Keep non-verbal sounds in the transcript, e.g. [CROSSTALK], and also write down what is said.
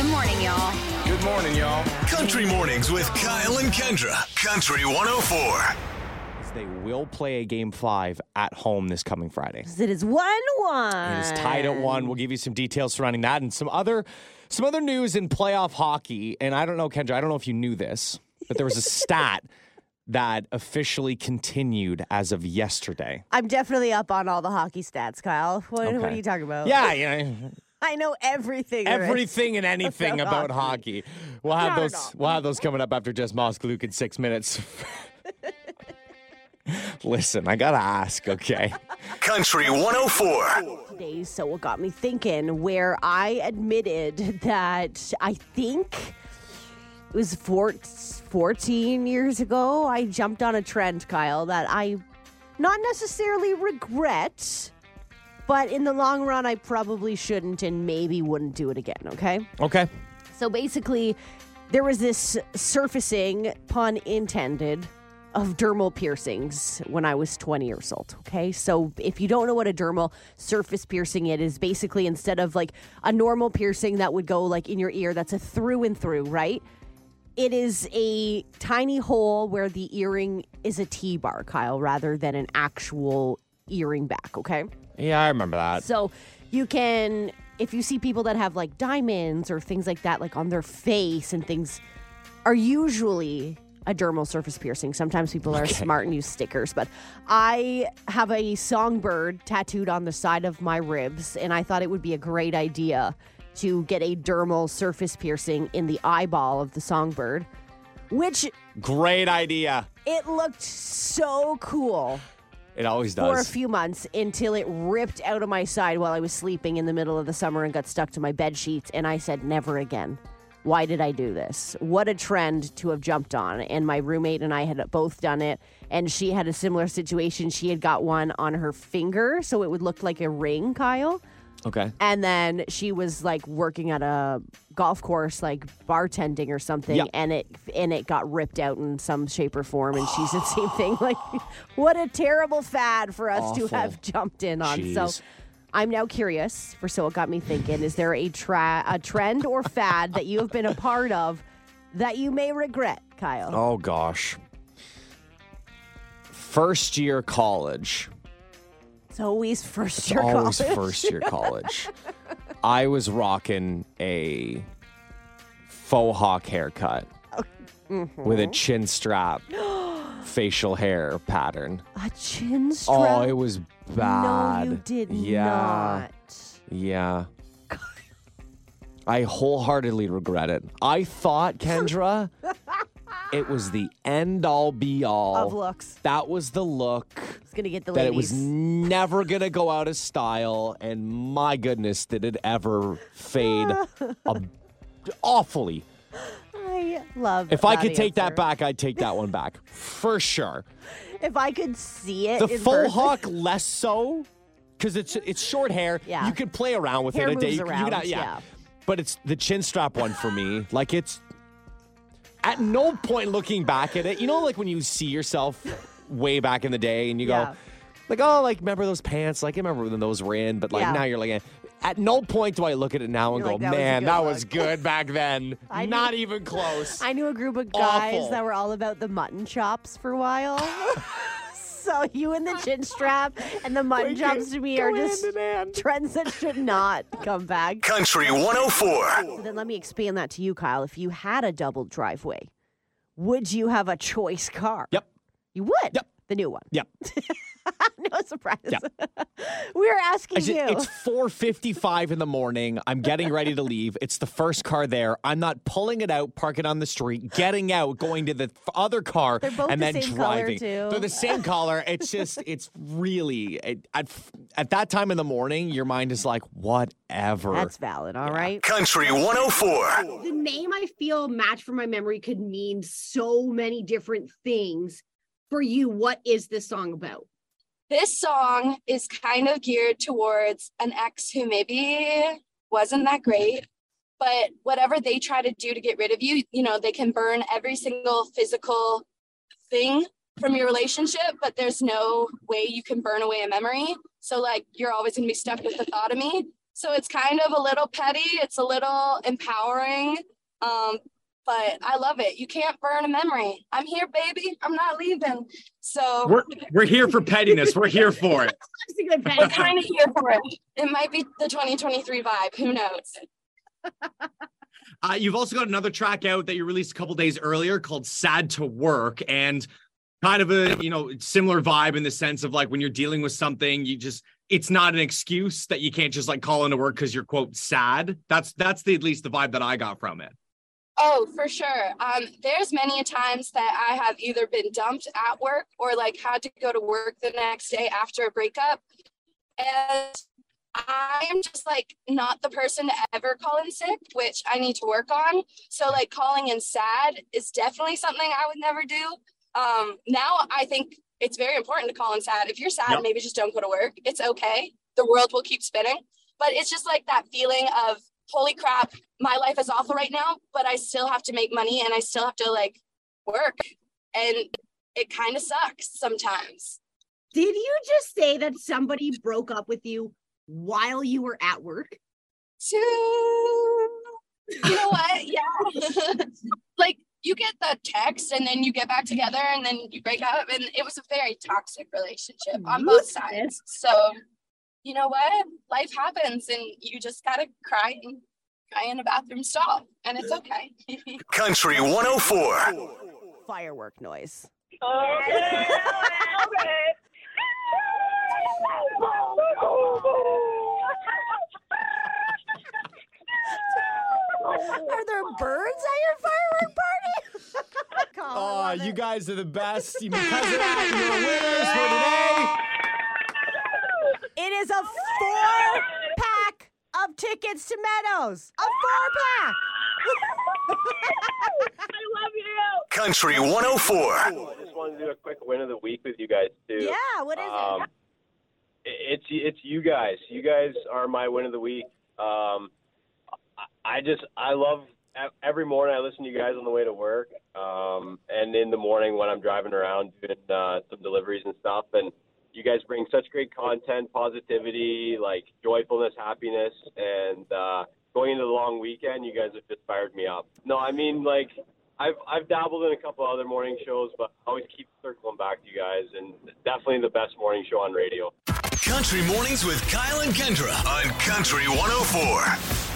Good morning, y'all. Good morning, y'all. Country Mornings with Kyle and Kendra. Country 104. They will play a game five at home this coming Friday. It is one one. It is tied at one. We'll give you some details surrounding that and some other some other news in playoff hockey. And I don't know, Kendra, I don't know if you knew this, but there was a [LAUGHS] stat that officially continued as of yesterday. I'm definitely up on all the hockey stats, Kyle. What, what are you talking about? Yeah, yeah. I know everything. Everything and [LAUGHS] anything About about hockey. We'll have Not those. enough. We'll have those coming up after Jess Moskaluke in six minutes. [LAUGHS] Listen, I gotta ask, okay? Country 104. Today, so what got me thinking, where I admitted that I think it was four, 14 years ago, I jumped on a trend, Kyle, that I not necessarily regret, but in the long run, I probably shouldn't and maybe wouldn't do it again, okay? Okay. So basically, there was this surfacing, pun intended, of dermal piercings when I was 20 years old. Okay. So if you don't know what a dermal surface piercing it is, basically instead of like a normal piercing that would go like in your ear, that's a through and through, right? It is a tiny hole where the earring is a T bar, Kyle, rather than an actual earring back. Okay. Yeah, I remember that. So you can, if you see people that have like diamonds or things like that, like on their face and things, are usually a dermal surface piercing. Sometimes people are Okay. smart and use stickers, but I have a songbird tattooed on the side of my ribs, and I thought it would be a great idea to get a dermal surface piercing in the eyeball of the songbird, which Great idea. it looked so cool It always does. for a few months until it ripped out of my side while I was sleeping in the middle of the summer and got stuck to my bed sheets. And I said, never again. Why did I do this? What a trend to have jumped on. And my roommate and I had both done it. And she had a similar situation. She had got one on her finger, so it would look like a ring, Kyle. Okay. And then she was like working at a golf course, like bartending or something, Yeah. and it and it got ripped out in some shape or form. And she's the same [GASPS] thing. Like, what a terrible fad for us to have jumped in on. Jeez. So. I'm now curious. For so it got me thinking: Is there a tra- a trend or fad that you have been a part of that you may regret, Kyle? Oh gosh. First year college. It's always first It's year always college. first year [LAUGHS] college. I was rocking a faux hawk haircut Mm-hmm. with a chin strap, [GASPS] facial hair pattern. A chin strap. Oh, it was bad. No, you did yeah, not. Yeah. [LAUGHS] I wholeheartedly regret it. I thought, [LAUGHS] Kendra, it was the end all be all. Of looks. That was the look. It's gonna get the that it was never going to go out of style. And my goodness, did it ever fade a- [LAUGHS] awfully. I love. It. If I could take answer. that back, I'd take that one back for sure. [LAUGHS] if I could see it, The full person- hawk, [LAUGHS] less so, because it's it's short hair. Yeah. You could play around with Hair it a day. You could- you around, could- yeah. yeah. But it's the chin strap one for me. Like it's at no point looking back at it. You know, like when you see yourself way back in the day and you Yeah. go, like, oh, like remember those pants? Like I remember when those were in, but like Yeah. now you're like, eh. at no point do I look at it now and You're go, like, "That man, good that was good back then. [LAUGHS] I knew- Not even close. I knew a group of guys Awful. that were all about the mutton chops for a while. [LAUGHS] so you and the chin strap and the mutton They chops to me go are hand just in hand. trends that should not come back. Country 104. So then let me expand that to you, Kyle. If you had a double driveway, would you have a choice car? Yep. You would. Yep. The new one. Yep. [LAUGHS] no surprise. Yep. We were asking I said, you. It's 4:55 in the morning. I'm getting ready to leave. It's the first car there. I'm not pulling it out, parking on the street, getting out, going to the other car, both and the then same color, driving. too. They're the same color. It's just, [LAUGHS] it's really it, at at that time in the morning, your mind is like, whatever. That's valid. All right. Country 104. the name I feel match for my memory could mean so many different things. For you, what is this song about? This song is kind of geared towards an ex who maybe wasn't that great but whatever they try to do to get rid of you you know they can burn every single physical thing from your relationship but there's no way you can burn away a memory so like you're always going to be stuck with the thought of me So it's kind of a little petty, it's a little empowering. Um, but I love it. You can't burn a memory. I'm here, baby. I'm not leaving. So We're we're here for pettiness. We're here for it. [LAUGHS] we're kind of here for it. It might be the 2023 vibe. Who knows? [LAUGHS] Uh, you've also got another track out that you released a couple days earlier called "Sad to Work," and kind of a you know similar vibe in the sense of like when you're dealing with something, you just it's not an excuse that you can't just like call into work because you're quote sad. That's that's the at least the vibe that I got from it. Oh, for sure. Um, there's many a times that I have either been dumped at work or like had to go to work the next day after a breakup. And I am just like not the person to ever call in sick, which I need to work on. So like calling in sad is definitely something I would never do. Um, now I think it's very important to call in sad. If you're sad, Yep. maybe just don't go to work. It's okay. The world will keep spinning. But it's just like that feeling of holy crap, my life is awful right now, but I still have to make money and I still have to like work. And it kind of sucks sometimes. Did you just say that somebody broke up with you while you were at work? To you know what? Yeah. [LAUGHS] like you get the text and then you get back together and then you break up and it was a very toxic relationship on both sides. So you know what? Life happens and you just gotta cry and cry in a bathroom stall and it's okay. [LAUGHS] Country 104. Firework noise. [LAUGHS] Are there birds at your firework party? [LAUGHS] God, Oh, love you guys are the best. Because of that, you're winners for today. It is a four pack of tickets to Meadows. A four pack. [LAUGHS] I love you. Country 104. I just wanted to do a quick win of the week with you guys too. Yeah, what is Um, it? it- it's it's you guys. You guys are my win of the week. Um, I- I just I love e- every morning I listen to you guys on the way to work, um, and in the morning when I'm driving around doing uh, some deliveries and stuff. And you guys bring such great content, positivity, like joyfulness, happiness, and uh, going into the long weekend, you guys have just fired me up. No, I mean like. I've I've dabbled in a couple other morning shows, but I always keep circling back to you guys, and definitely the best morning show on radio. Country Mornings with Kyle and Kendra on Country 104.